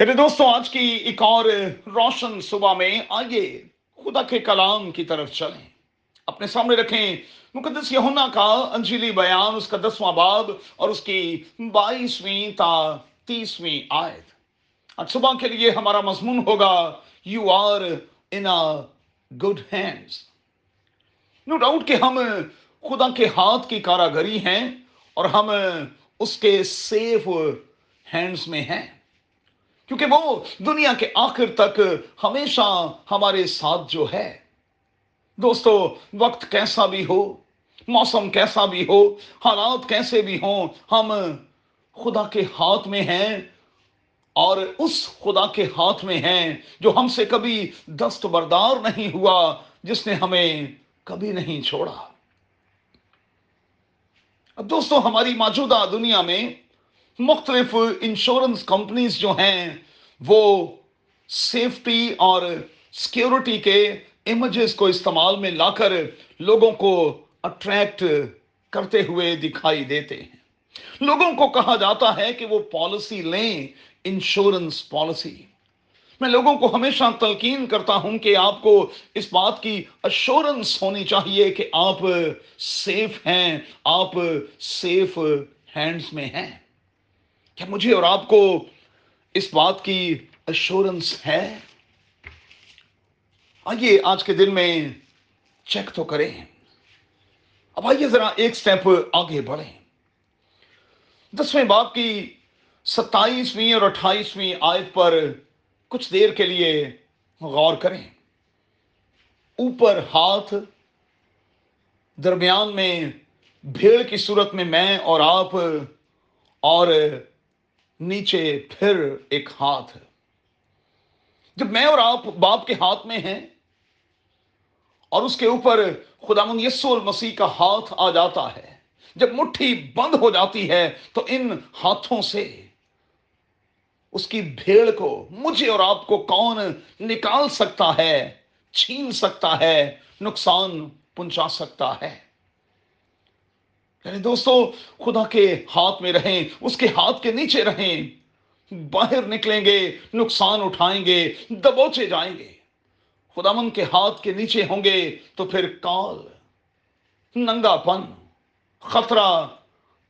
میرے دوستوں آج کی ایک اور روشن صبح میں آئیے خدا کے کلام کی طرف چلیں۔ اپنے سامنے رکھیں مقدس یہونا کا انجیلی بیان، اس کا دسواں باب اور اس کی بائیسویں تا تیسویں آیت۔ آج صبح کے لیے ہمارا مضمون ہوگا you are in good hands no doubt کہ ہم خدا کے ہاتھ کی کاراگری ہیں اور ہم اس کے سیف ہینڈز میں ہیں۔ کیونکہ وہ دنیا کے آخر تک ہمیشہ ہمارے ساتھ جو ہے۔ دوستو، وقت کیسا بھی ہو، موسم کیسا بھی ہو، حالات کیسے بھی ہوں، ہم خدا کے ہاتھ میں ہیں اور اس خدا کے ہاتھ میں ہیں جو ہم سے کبھی دست بردار نہیں ہوا، جس نے ہمیں کبھی نہیں چھوڑا۔ اب دوستو، ہماری موجودہ دنیا میں مختلف انشورنس کمپنیز جو ہیں وہ سیفٹی اور سیکیورٹی کے امیجز کو استعمال میں لا کر لوگوں کو اٹریکٹ کرتے ہوئے دکھائی دیتے ہیں۔ لوگوں کو کہا جاتا ہے کہ وہ پالیسی لیں انشورنس پالیسی میں لوگوں کو ہمیشہ تلقین کرتا ہوں کہ آپ کو اس بات کی اشورنس ہونی چاہیے کہ آپ سیف ہیں، آپ سیف ہینڈز میں ہیں۔ کیا مجھے اور آپ کو اس بات کی اشورنس ہے؟ آئیے آج کے دن میں چیک تو کریں۔ اب آئیے ذرا ایک سٹیپ آگے بڑھیں۔ دسویں باپ کی ستائیسویں اور اٹھائیسویں آیت پر کچھ دیر کے لیے غور کریں۔ اوپر ہاتھ درمیان میں بھیڑ کی صورت میں میں اور آپ اور نیچے پھر ایک ہاتھ ہے۔ جب میں اور آپ باپ کے ہاتھ میں ہیں اور اس کے اوپر خدا من یسو المسیح کا ہاتھ آ جاتا ہے، جب مٹھی بند ہو جاتی ہے تو ان ہاتھوں سے اس کی بھیڑ کو مجھے اور آپ کو کون نکال سکتا ہے، چھین سکتا ہے، نقصان پہنچا سکتا ہے۔ یعنی دوستو، خدا کے ہاتھ میں رہیں، اس کے ہاتھ کے نیچے رہیں۔ باہر نکلیں گے، نقصان اٹھائیں گے، دبوچے جائیں گے۔ خدا من کے ہاتھ کے نیچے ہوں گے تو پھر کال، ننگا پن، خطرہ،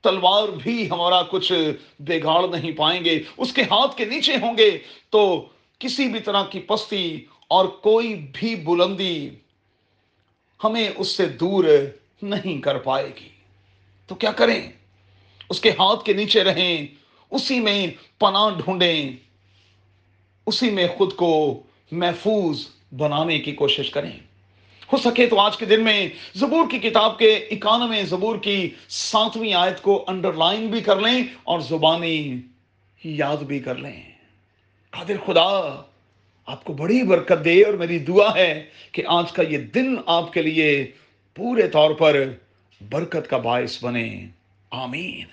تلوار بھی ہمارا کچھ بگاڑ نہیں پائیں گے۔ اس کے ہاتھ کے نیچے ہوں گے تو کسی بھی طرح کی پستی اور کوئی بھی بلندی ہمیں اس سے دور نہیں کر پائے گی۔ تو کیا کریں؟ اس کے ہاتھ کے نیچے رہیں، اسی میں پناہ ڈھونڈیں، اسی میں خود کو محفوظ بنانے کی کوشش کریں۔ ہو سکے تو آج کے دن میں زبور کی کتاب کے اکانوے زبور کی ساتویں آیت کو انڈر لائن بھی کر لیں اور زبانی یاد بھی کر لیں۔ قادر خدا، آپ کو بڑی برکت دے اور میری دعا ہے کہ آج کا یہ دن آپ کے لیے پورے طور پر برکت کا باعث بنے. آمین.